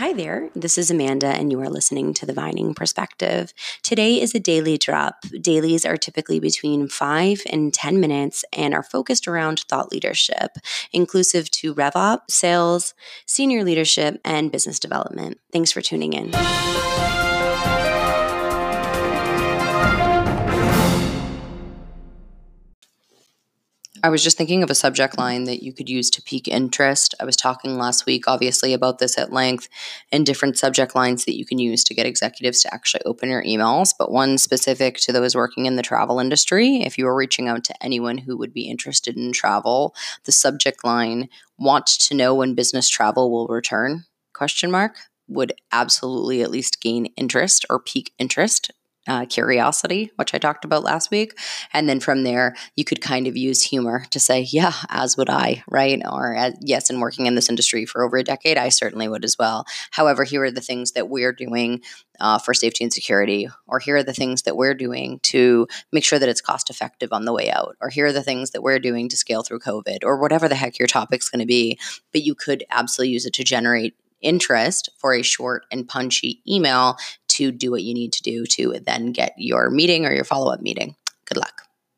Hi there, this is Amanda, and you are listening to The Vining Perspective. Today is a daily drop. Dailies are typically between five and 10 minutes and are focused around thought leadership, inclusive to RevOp, sales, senior leadership, and business development. Thanks for tuning in. I was just thinking of a subject line that you could use to pique interest. I was talking last week, obviously, about this at length and different subject lines that you can use to get executives to actually open your emails. But one specific to those working in the travel industry, if you are reaching out to anyone who would be interested in travel, the subject line "Want to know when business travel will return?" question mark would absolutely at least gain interest or pique interest uh, curiosity, which I talked about last week. And then from there, you could kind of use humor to say, yeah, as would I, right? Or uh, yes, in working in this industry for over a decade, I certainly would as well. However, here are the things that we're doing uh, for safety and security, or here are the things that we're doing to make sure that it's cost effective on the way out, or here are the things that we're doing to scale through COVID, or whatever the heck your topic's going to be. But you could absolutely use it to generate interest for a short and punchy email to do what you need to do to then get your meeting or your follow up meeting. Good luck.